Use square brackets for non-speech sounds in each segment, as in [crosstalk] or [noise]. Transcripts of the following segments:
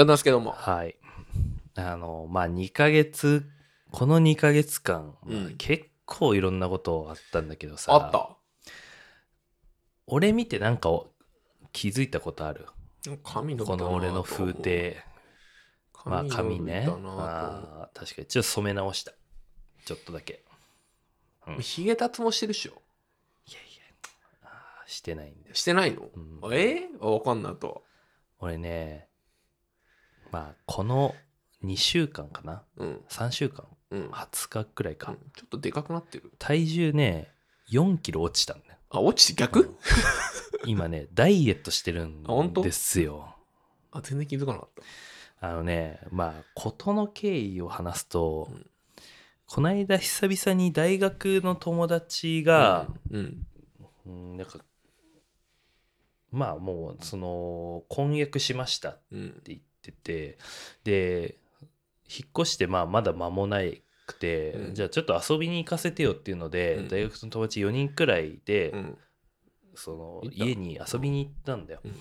旦那すけども。はい。あの、まあ、2ヶ月、この2ヶ月間、うんまあ結構いろんなことあったんだけどさ、あった。俺見てなんか気づいたことある？髪伸びたなこの俺の風景。まあ、髪ね。伸びたなあー確かに。ちょっと染め直した。ちょっとだけ。とひげ脱毛してるっしょ？いやいや、してないんです。してないの？うんえー、わかんないと。俺ね、まあ、この2週間かな？うん。?3 週間？うん。?20 日くらいか。ちょっとでかくなってる。体重ね、4キロ落ちたんだよ。あ、落ちて逆？今ね、ダイエットしてるんですよ。あ、全然気づかなかっあのね、まあ、事の経緯を話すと、うんこの間久々に大学の友達た。が、うん。うん、なんか、まあもう、その、婚約しましたってうん。言ってて、で、引っ越して、まあ、まだ間もないくて、うん。じゃあちょっと遊びに行かせてよっていうので、うん。大学の友達4人くらいで、うん。その家に遊びに行ったんだよ。うん。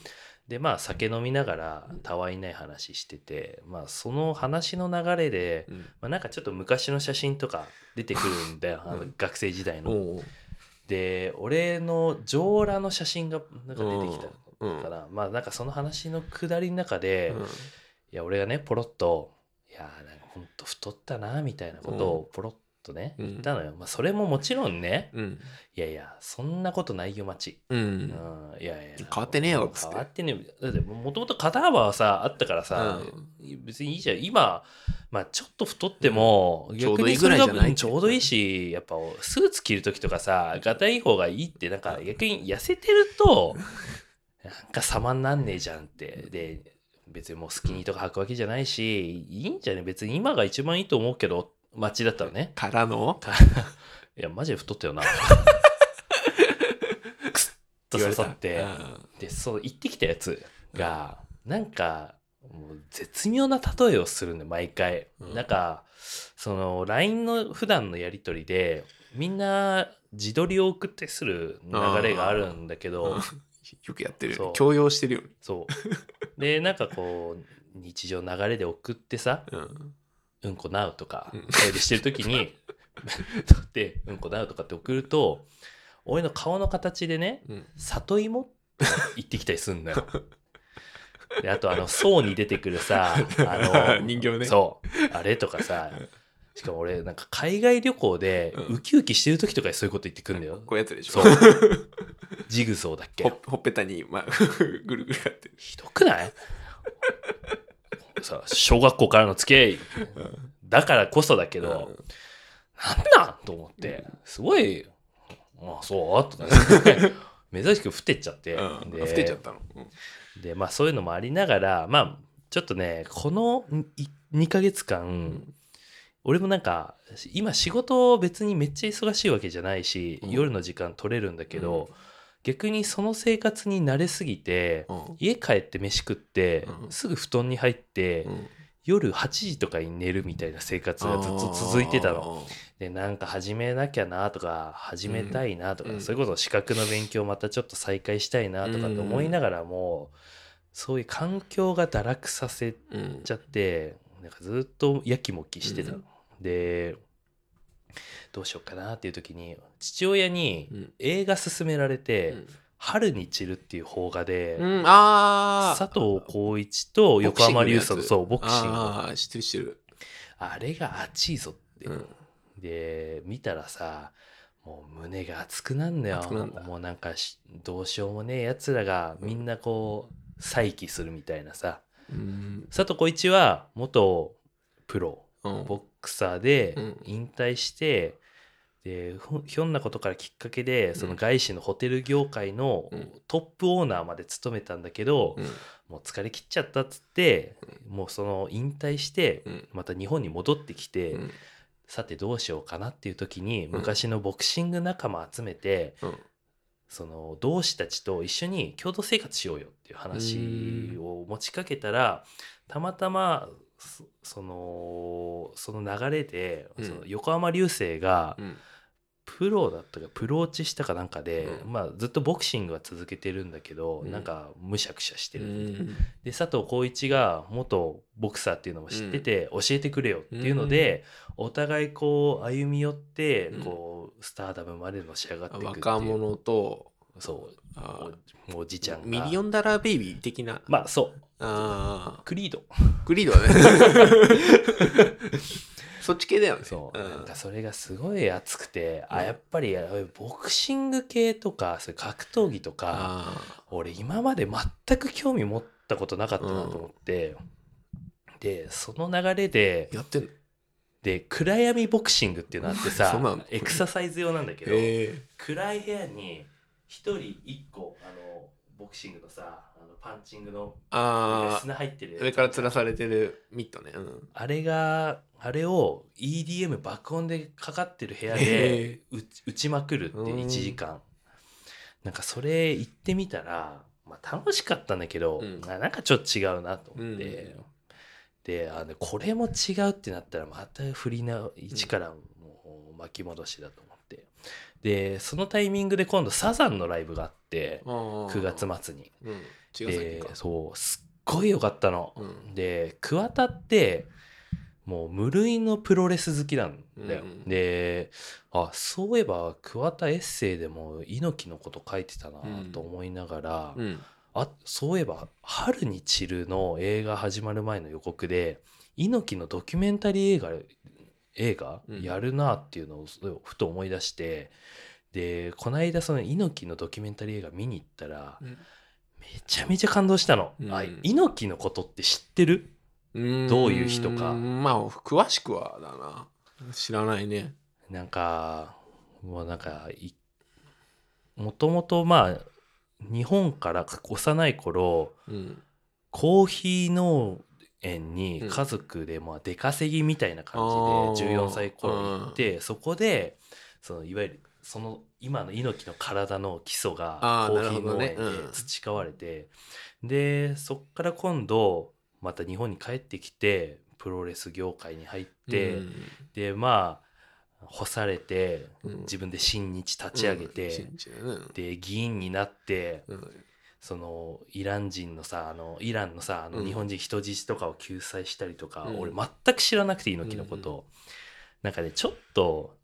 でまあ酒飲みながらたわいない話してて、まあその話の流れで、うん。まあ、なんかちょっと昔の写真とか出てくるんだよ。あのうん学生時代の。で俺の上裸の写真がなんか出てきたうん。から、まあなんかその話のくだりの中で、うんいや俺がねポロッと「いやーなんかほんと太ったな」みたいなことをポロッとね、うん言ったのよ。まあそれももちろんねうん。いやいやそんなことないよ町。う。うんん、いやいや変わってねえよっつって変わってねえだってもともと肩幅はさあったからさ、別にいいじゃん今まあちょっと太っても、ちょうどいいそれがぐらいじゃないちょうどいいしやっぱスーツ着る時とかさがたいい方がいいってなんか逆に痩せてるとなんか様になんねえじゃんって。で別にもうスキニーとか履くわけじゃないしいいんじゃね？別に今が一番いいと思うけど。街だったらね。からの？[laughs] いやマジで太ったよな。[laughs] くすっと刺さってでそう行ってきたやつがなんかもう絶妙な例えをするんだよ毎回、うん。なんかその LINE の普段のやり取りでみんな自撮りを送ってする流れがあるんだけど、うんよくやってるそう。強要してるよねそう。でなんかこう日常流れで送ってさうん「うんこなう」とかうん。お便りしてる時に [laughs] 撮って「うんこなう」とかって送ると俺の顔の形でねうん。里芋？って言ってきたりすんだよ。であとあの層に出てくるさあの [laughs] 人形ね。そう。あれとかさしかも俺なんか海外旅行でうん。ウキウキしてる時とかにそういうこと言ってくんだよ。こういうやつでしょ。そう [laughs] ジグソーだっけ？ほほっぺたに、まあ、[laughs] ぐるぐるやってる。ひどくない？さ小学校からの付き合い。だからこそだけど、うん。なんなん？と思って。すごいああそう？とか。[laughs] ね珍しく降ってっちゃって、うん。で老けちゃったの？うん。でまあそういうのもありながらまあちょっとねこの2ヶ月間、俺もなんか今仕事別にめっちゃ忙しいわけじゃないし、うん。夜の時間取れるんだけど、うん逆にその生活に慣れすぎて、うん。家帰って飯食って、うん。すぐ布団に入って、うん。夜8時とかに寝るみたいな生活がずっと続いてたの。でなんか始めなきゃなとか始めたいなとか、うん。それこそ資格の勉強またちょっと再開したいなとかって思いながらも、そういう環境が堕落させうんちゃってなんかずっとやきもきしてた。の、うん。でどうしようかなっていう時に父親にうん映画勧められてうん「春に散る」っていう邦画で、佐藤浩市と横浜流星とそうボボクシング。ああ知ってる知ってる。あれが熱いぞって、うん。で見たらさもう胸が熱くなんだよ。もうなんかしどうしようもねえやつらがみんなこう再起するみたいなさ。うん。佐藤浩市は元プロ。うんボクサーでうん。引退して、でふひょんなことからきっかけでその外資のホテル業界のうん。トップオーナーまで務めたんだけど、うん。もう疲れ切っちゃったっつって、もうその引退してうん。また日本に戻ってきて、うん。さてどうしようかなっていう時にん。昔のボクシング仲間集めて、うん。その同志たちと一緒に共同生活しようよっていう話を持ちかけたらたまたまそそのその流れで、うん。その横浜流星がうん。プロだったかプロ落ちしたかなんかで、うん。まあ、ずっとボクシングは続けてるんだけど、うん。なんかむしゃくしゃしてう。る、ん。で佐藤浩市が元ボクサーっていうのも知ってて、教えてくれよっていうので、お互いこう歩み寄ってうん。こうスターダムまでのし上がっていくっていう。若者とそう。おじちゃんが。ミリオンダラーベイビー的な。まあそうあクリード。ークリードだね。[laughs] そっち系だよね。そう、ん。なんかそれがすごい熱くて、うん。あやっぱりあボクシング系とかそういう格闘技とかあ俺今まで全く興味持ったことなかったなと思って、でその流れでーやってんの？で暗闇ボクシングっていうのあってさ [laughs] エクササイズ用なんだけど、え暗い部屋に一人一個あのボクシングのさパンチングのあ砂入ってるあ上から吊らされてるミットね、うん、あれがあれを EDM 爆音でかかってる部屋へで打ち打ちまくるってうん。1時間。なんかそれ行ってみたら、まあ、楽しかったんだけど、うん。あなんかちょっと違うなと思って、うん。であのこれも違うってなったらまた振りな一からもう巻き戻しだと思って。でそのタイミングで今度サザンのライブがあって9 9月末に。うでか。そうすっごい良かったの。うん。で桑田ってもう無類のプロレス好きなんだよ。うん。であそういえば桑田エッセイでも猪木のこと書いてたなうん。と思いながら、うん。あそういえば「春に散る」の映画始まる前の予告で猪木のドキュメンタリー映画映画うん。やるなっていうのをふと思い出してでこの間その猪木のドキュメンタリー映画見に行ったらうんめちゃめちゃ感動したの。うん。あ猪木のことって知ってる？うん。どういう人か。まあ詳しくはだな。知らないね。なんかもうなんかいもともとまあ日本から幼い頃うん。コーヒー農園に家族でまあ出稼ぎみたいな感じであー。14歳頃行ってそこでそのいわゆるその今の猪木の体の基礎がコーヒー農園でうん。培われてでそっから今度また日本に帰ってきてプロレス業界に入って、うん。でまあ干されてうん。自分で新日立ち上げて、で議員になってうん。そのイラン人のさあのイランのさあのうん。日本人人質とかを救済したりとか、うん。俺全く知らなくて猪木のこと、なんかねちょっと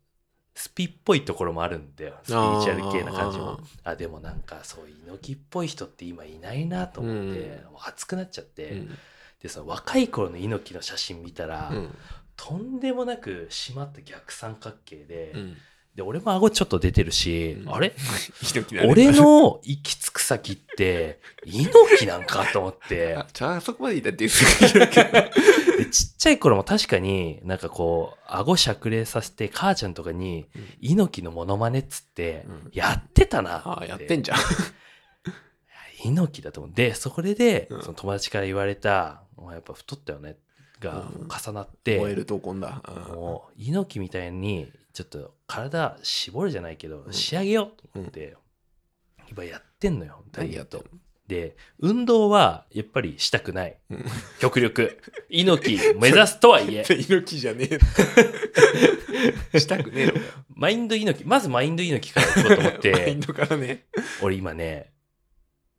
スピっぽいところもあるんだよスピリチュアル系な感じも。あでもなんかそう猪木っぽい人って今いないなと思って、うん。もう熱くなっちゃって、うん。でその若い頃の猪木の写真見たら、うん。とんでもなく締まった逆三角形で、うん。で俺も顎ちょっと出てるし、うん。あれ？[laughs] 俺の行き着く先って猪木なんか？と思って。あじゃあそこまでいたって言うでちっちゃい頃も確かになんかこう顎しゃくれさせて母ちゃんとかに猪木のモノマネっつってうん。やってたなああやってんじゃん。猪木だと思う。でそれで、うん。その友達から言われた「お前やっぱ太ったよね」がうん。重なって、燃える闘魂だ。あもう猪木みたいにちょっと体絞るじゃないけど、うん。仕上げようと思って、今やってんのよダイエットで運動はやっぱりしたくない。うん。極力。[laughs] 猪木目指すとはいえ。[laughs] 猪木じゃねえ [laughs] したくねえのマインド猪木まずマインド猪木から行こうと思っマイてンドからね。俺今ね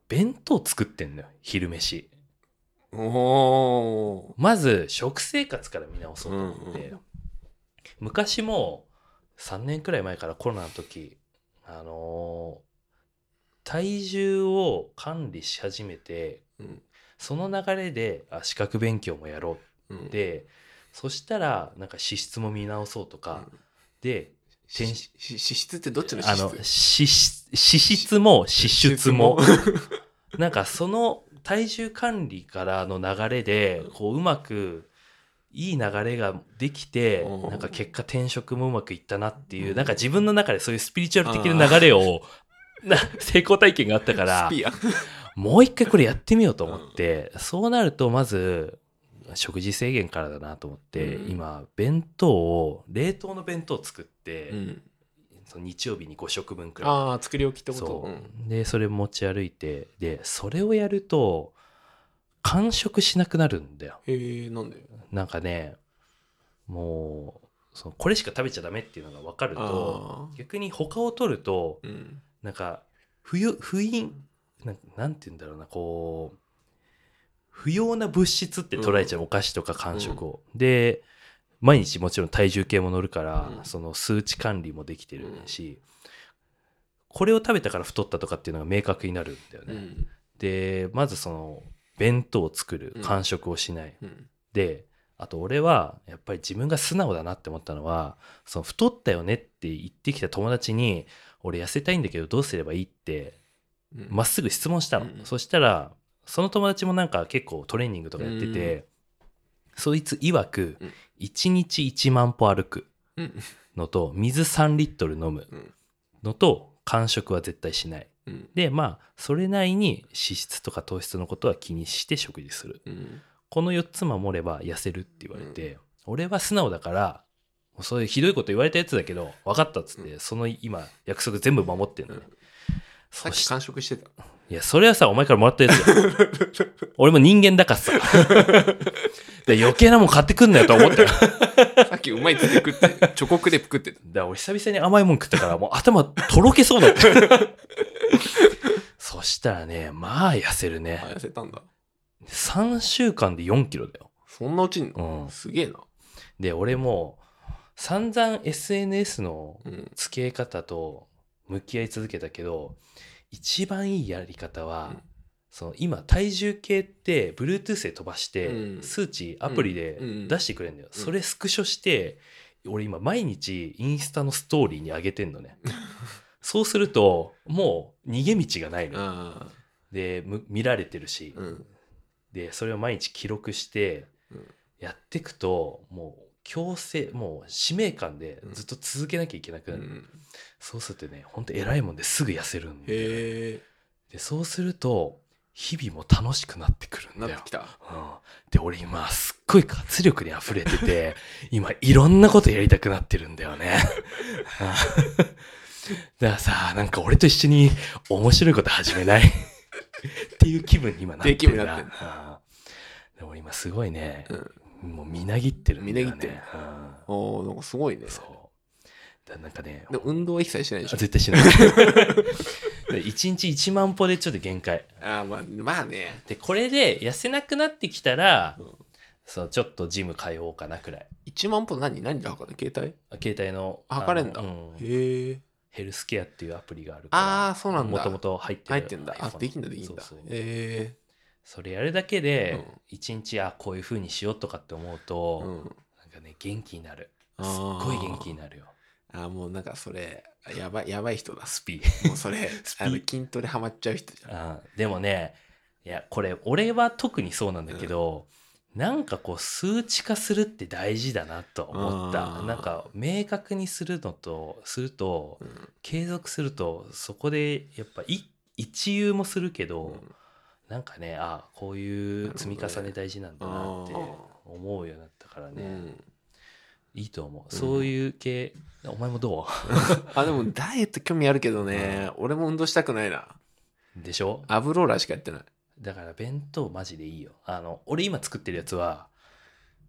弁当作ってんのよ昼飯。おおまず食生活から見直そうと思って、うん昔も3年くらい前からコロナの時あのー体重を管理し始めてうん。その流れであ資格勉強もやろう。うん。でそしたらなんか資質も見直そうとか、でしし脂質ってどっちのあの脂質資質資質も。支出も。[laughs] なんかその体重管理からの流れでこううまくいい流れができてうん。なんか結果転職もうまくいったなっていううん。なんか自分分の中でそういうスピリチュアル的な流れをな [laughs] 成功体験があったからもう一回これやってみようと思ってそうなるとまず食事制限からだなと思ってうん。今弁当を冷凍の弁当を作ってうん。その日曜日に5食分くらい。ああ作り置きってこと？そう、うん。でそれ持ち歩いてでそれをやると完食しなくなるんだよ。へえなんで？なんかねもうそのこれしか食べちゃダメっていうのが分かるとあ逆に他を取るとーうんなんか不要不意なんなんて言うんだろうなこう不要な物質って捉えちゃう、お菓子とか間食を。で毎日もちろん体重計も乗るから、うん。その数値管理もできてるし、これを食べたから太ったとかっていうのが明確になるんだよね。うん。でまずその弁当を作るうん。間食をしない、うん。であと俺はやっぱり自分が素直だなって思ったのはその太ったよねって言ってきた友達に俺痩せたいんだけどどうすればいいってうん。まっすぐ質問したの、うんそしたらその友達もなんか結構トレーニングとかやってて、そいつ曰くうん。1日1万歩歩くうん。のと水3リットル飲むうん。のと間食は絶対しない。うん。でまあそれなりに脂質とか糖質のことは気にして食事する。うん。この4つ守れば痩せるって言われて、俺は素直だからそういうひどいこと言われたやつだけど分かったっつって、その今約束全部守ってるのね、そしさっき完食してた。いやそれはさお前からもらったやつだよ [laughs] 俺も人間だからさ。で余計なもん買ってくんなよと思ったよ。だかさっきうまいっつって食ってチョコクレープ食ってた。ら俺久々に甘いもん食ったからもう頭とろけそうだった。[laughs] そしたらねまあ痩せるあね痩せたんだ。3週間で4キロだよ。そんな落ちんの？うん。すげえな。で俺も散々 SNS のうん。付き合い方と向き合い続けたけど一番いいやり方は、うん。その今体重計って Bluetooth で飛ばして、うん。数値アプリでうん。出してくれるんだよ、うん。それスクショして俺今毎日インスタのストーリーに上げてんのね。[laughs] そうするともう逃げ道がないのでむ見られてるし、ーうん。でそれを毎日記録してうん。やっていくともう強制もう使命感でずっと続けなきゃいけなくなる、うんそうするとねほんと偉いもんですぐ痩せるんだよね。へえ。でそうすると日々も楽しくなってくるんだよ。うん、で俺今すっごい活力に溢れてて [laughs] 今いろんなことやりたくなってるんだよね。うん。だからさなんか俺と一緒に面白いこと始めない？っていう気分に今なってるん。でも今すごいね、うんもうみなぎってるね。みなぎってる。うん。おーなんかすごいね。そう。だなんかねでも運動は一切しないでしょ。絶対しない。[laughs] 1日1万歩でちょっと限界。ああまあまあね。でこれで痩せなくなってきたら、うん。そうちょっとジム通おうかなくらい。1万歩何？何で測る？の携帯？携帯の測れんだ。うん。へえヘルスケアっていうアプリがあるからああそうなんだ。もともと入ってる入ってんだ。あできんだできんだ。へそれやるだけでうん。一日あこういう風にしようとかって思うえと、うん。なんかね元気になる。すっごい元気になるよ。あーもうなんかそれやばいやばい人だスピ [laughs] もうそれあの筋トレハマっちゃう人じゃん。でもねいやこれ俺は特にそうなんだけど、なんかこう数値化するって大事だなと思った。なんか明確にするのとするとうん。継続するとそこでやっぱい一遊もするけど、うんなんかねあこういう積み重ね大事なんだなって思うようになったからね、うん。いいと思う、うん。そういう系お前もど [laughs] あでもダイエット興味あるけどね俺も運動したくないな。うでしょ？アブローラーしかやってない。だから弁当マジでいいよ。あの俺今作ってるやつは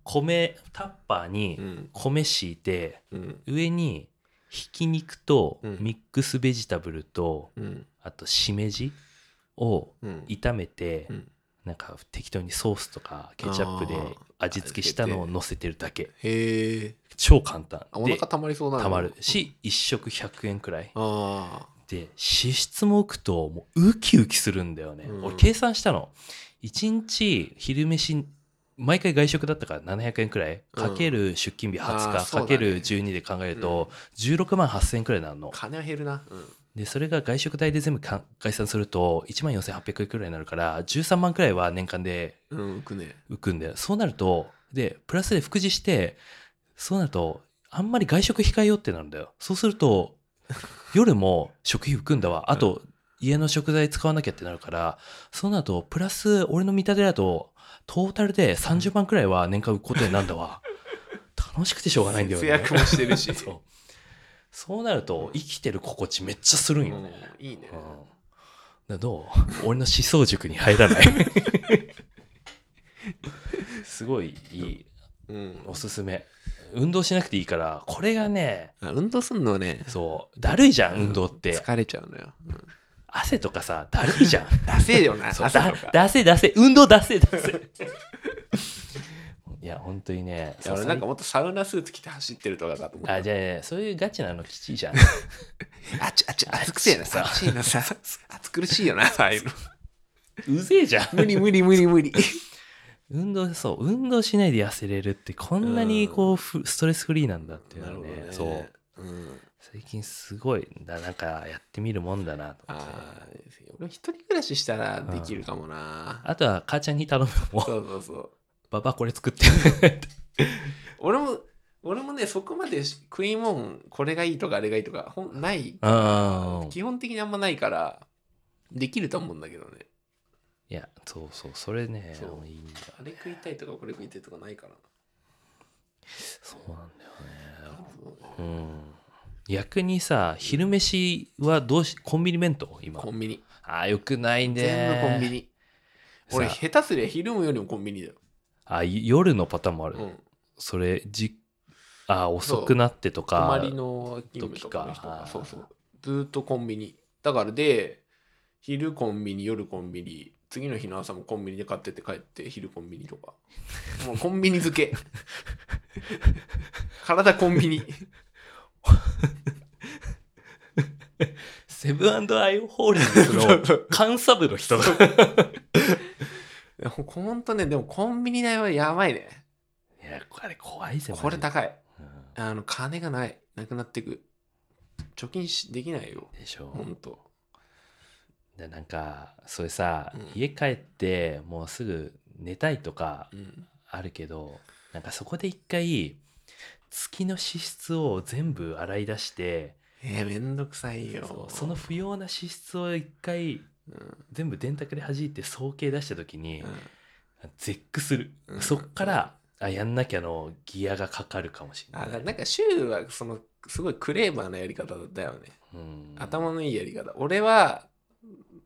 米タッパーうにん。米敷いて、うん。上にひき肉とうん。ミックスベジタブルと、うん。あとしめじをうん。炒めて、うん。なんか適当にソースとかケチャップで味付けしたのを乗せてるだけ。へえ超簡単。でお腹たまりそうだなたまる。し1食100円くらい。あで脂質も浮くともうウキウキするんだよね、うん。俺計算したの。1日昼飯毎回外食だったから700円くらい。かける出勤日20日、うだね。かける12で考えると16万8000円くらいになるの。あ金は減るな。うんでそれが外食代で全部か概算すると1万4800円くらいになるから13万くらいは年間でうん浮くね。浮くんだよ。そうなるとでプラスで副次してそうなるとあんまり外食控えようってなるんだよ。そうすると [laughs] 夜も食費浮くんだわ。あと家の食材使わなきゃってなるからそうなるとプラス俺の見立てだとトータルで30万くらいは年間浮くことになるんだわ。[laughs] 楽しくてしょうがないんだよね。節約もしてるし。[laughs] そうそうなると生きてる心地めっちゃするんよ。ね、うんいいね。うん、どう？俺の思想塾に入らない。[laughs] すごいいいうん。おすすめ。運動しなくていいからこれがねあ運動すんのね。そう。だるいじゃん運動って。疲れちゃうのよ、うん。汗とかさだるいじゃん。[laughs] ダセえよな汗とか。だ出せ出せ運動出せ出せいや本当にねいや俺なんかもっとサウナスーツ着て走ってるとかかと思った。あじゃあねそういうガチなのきちいじゃん。[laughs] あっちあっち暑くせえなさ。暑いなさ暑苦しいよなああいうの。うぜえじゃん。無理無理無理無理。運動そう運動しないで痩せれるってこんなにこうふストレスフリーなんだっていうのはねそう。うん、最近すごいだなんかやってみるもんだなと思って。俺一人暮らししたらできるかもな。あとは母ちゃんに頼むもん。そうそうそうババアこれ作って俺も俺もねそこまで食いもんこれがいいとかあれがいいとかほんない。うん基本的にあんまないからできると思うんだけどね。いやそうそうそれねそう。いいんだあれ食いたいとかこれ食いたいとかないから。そうなんだよね。うん。逆にさ昼飯はどうしコンビニ弁当？今。コンビニ。あーよくないね。全部コンビニ。俺さ下手すりゃ昼もよりもコンビニだよ、あ夜のパターンもある、うん、それじあ遅くなってとか泊まりの勤務とかの人そうそう。ずーっとコンビニ。だからで昼コンビニ夜コンビニ次の日の朝もコンビニで買ってって帰って昼コンビニとか。もうコンビニ漬け。[laughs] 体コンビニ。セブンアイ・ホールディングスの監査部の人だほんとねでもコンビニ代はやばいね。いやこれ怖いぜこれ高い。であの金がない。なくなってく。貯金しできないよ。うんでしょ。ほんと。でなんかそれさ、うん。家帰ってもうすぐ寝たいとかうん。あるけどなんかそこで一回月の支出を全部洗い出してえー、めんどくさいよ。そうその不要な支出を一回うん全部電卓で弾いて総計出した時にうん。絶句する、うん。そっからあやんなきゃのギアがかかるかもしれない。あなんか週はそのすごいクレーバーなやり方だよね。うん。頭のいいやり方。俺は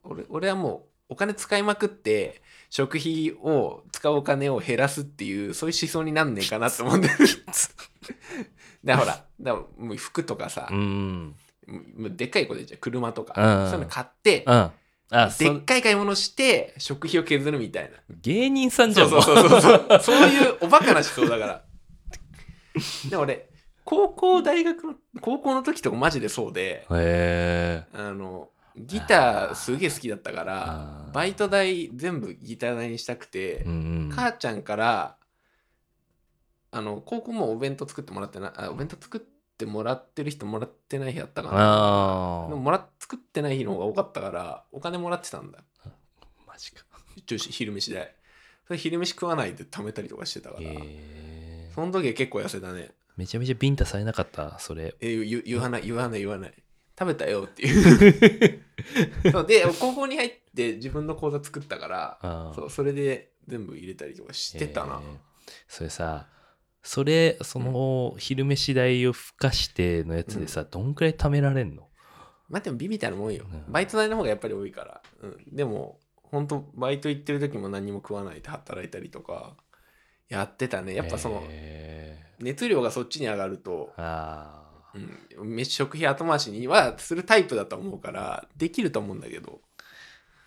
俺俺はもうお金使いまくって食費を使うお金を減らすっていうそういう思想になんねえかなと思ってる。だからほらだからもう服とかさう、ん。もうでっかい子でじゃん車とか、うん。そういうの買って、うんあでそっかい買い物して食費を削るみたいな。芸人さんじゃそうん。そうそうそうそう。そういうおバカな思想だから。[laughs] で俺高校大学の高校の時とかマジでそうでへえあのギターすげえ好きだったからバイト代全部ギター代にしたくて、うんうん。母ちゃんからあの高校もお弁当作ってもらってないあお弁当作ってもらってる人もらってない日あったかな。あでももら作ってない日の方が多かったからお金もらってたんだ。マジか。女子昼飯代それ昼飯食わないで貯めたりとかしてたから、へえその時は結構痩せたね。めちゃめちゃビンタされなかったそれ。え言わない言わない言わない。食べたよっていう。[laughs] で高校に入って自分の口座作ったからそうそれで全部入れたりとかしてたな、へえそれさそれその昼飯代を付加してのやつでさ、どんくらい貯められんの？まあでもビビたるもんよ、うん。バイト代の方がやっぱり多いから、うん、でも本当バイト行ってる時も何も食わないで働いたりとかやってたね。やっぱその熱量がそっちに上がると、うん、飯食費後回しにはするタイプだと思うからできると思うんだけど。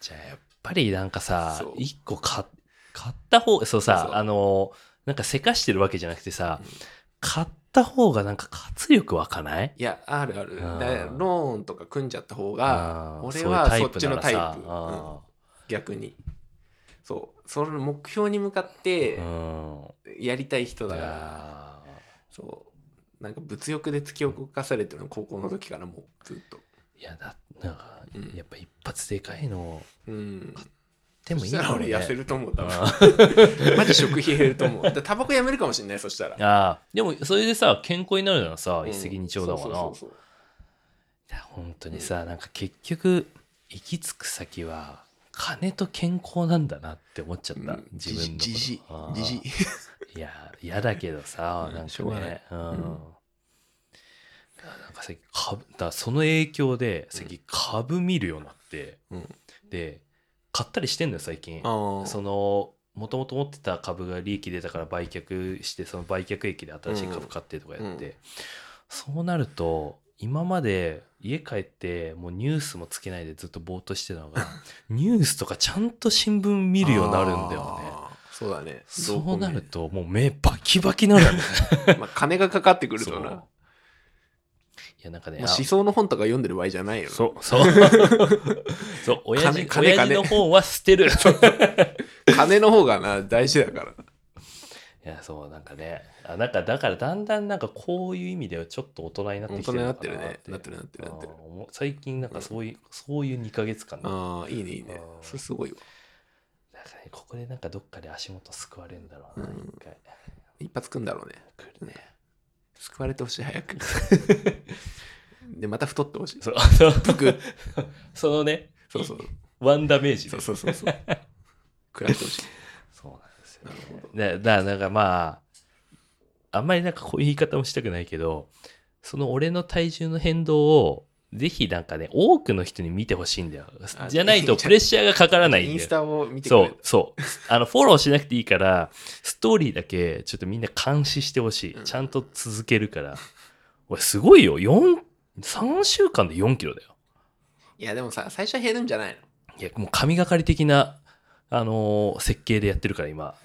じゃあやっぱりなんかさ一個買買った方そうさそうそう。あのなんかせかしてるわけじゃなくてさ、うん。買った方がなんか活力湧かない？いやあるある。うん。だからローンとか組んじゃった方があー俺はそういうそっちのタイプ。ならさうん。逆に。そう。その目標に向かってうん。やりたい人いだから、やそう。なんか物欲で突き動かされてるの高校の時からもうずっと。ーいやだなんか、うん。やっぱ一発でかいのうんでもいいかもね俺。痩せると思う多分。あー [laughs] マジ食費減ると思う。タバコやめるかもしれないそしたら。あーでもそれでさ健康になるならさうん。一石二鳥だわな、そうそうそういや本当にさ、なんか結局行き着く先は金と健康なんだなって思っちゃった、うん。自分のじじじじ。いや嫌だけどさ、うん。なんしょうがない。かねうん、うん。なんか最近株だその影響で最近株見るようになって、うんで買ったりしてんのよ最近。そのもともと持ってた株が利益出たから売却してその売却益で新しい株買ってとかやって、うんそうなると今まで家帰ってもうニュースもつけないでずっとぼーっとしてたのが [laughs] ニュースとかちゃんと新聞見るようになるんだよね。そうだね。そうなるともう目バキバキになるよね。[laughs] まあ金がかかってくるとな。いやなんかねもう思想の本とか読んでる場合じゃないよなそうそう。そう [laughs] 親父親金金父の本は捨てる。金の方がな大事だから。いやそうなんかねあなんかだからだんだんなんかこういう意味ではちょっと大人になってきてるのかな大人になってるね。なってるなってるなってる。あーもう最近なんかそういう、そういう2ヶ月間だああいいねいいね。うん。それすごいわ。からねここでなんかどっかで足元救われるんだろうな、うん。一回。一発くんだろうね。来るね救われてほしい早く。[laughs] でまた太ってほしい。そう。そう服。[laughs] そのねそうそう。ワンダメージでそうそうそうそう。食らってほしい。[laughs] そうなんですよなるほど。だだなんかまああんまりなんかこういう言い方もしたくないけどその俺の体重の変動をぜひなんかね多くの人に見てほしいんだよ。あじゃないとプレッシャーがかからないんだよ。インスタを見てくれそうそう。[laughs] あのフォローしなくていいからストーリーだけちょっとみんな監視してほしい、うん。ちゃんと続けるから。俺すごいよ。4 3週間で4キロだよ。いやでもさ最初は減るんじゃないの？いやもう神がかり的な、あのー設計でやってるから今。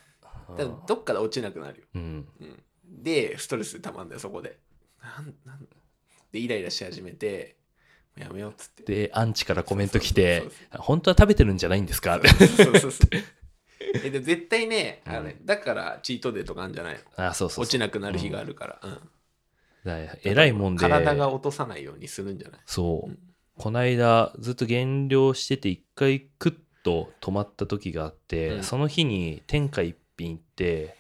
だどっかで落ちなくなるよ、うん。うん、でストレスたまんだよそこで。なんなんでイライラし始めてやめようっつって。でアンチからコメント来て本当は食べてるんじゃないんですか？そうそうそう [laughs] えで絶対ねあれ、うだからチートデーとかあるんじゃないの？あそうそうそう。落ちなくなる日があるから、うん。だから偉いもんで。体が落とさないようにするんじゃない？そう、うん。こないだずっと減量してて一回クッと止まった時があって、うん。その日に天下一品行って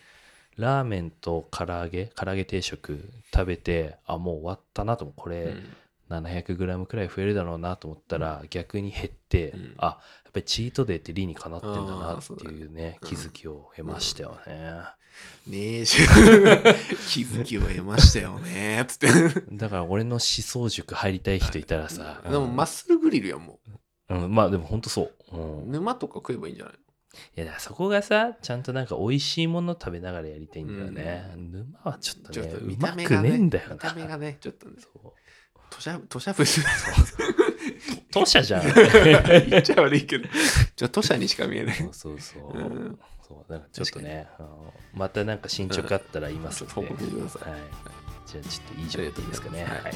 ラーメンと唐揚げ唐揚げ定食食べてあもう終わったなとこれ、うん、700g くらい増えるだろうなと思ったら逆に減って、うん。あやっぱりチートデーって理にかなってんだなっていうねうん気づきを得ましたよね、ねえ [laughs] 気づきを得ましたよねつって。[laughs] だから俺の思想塾入りたい人いたらさ、でもマッスルグリルやん。もうん、まあでも本当そう、うん。う、沼とか食えばいいんじゃない？いやそこがさちゃんとなんか美味しいもの食べながらやりたいんだよね、沼はちょっとねちょっと見うまくた目がねねえんだよな。見た目がねちょっとね。そう吐砂吐砂物当社じゃん。言っちゃ悪いけど。ちょ吐砂にしか見えない。そうそうそう、うん。そうなんかちょっとねあのまたなんか進捗あったら言いますので、ちょっと報告してください。はい、じゃあちょっと以上でいいですかね。はい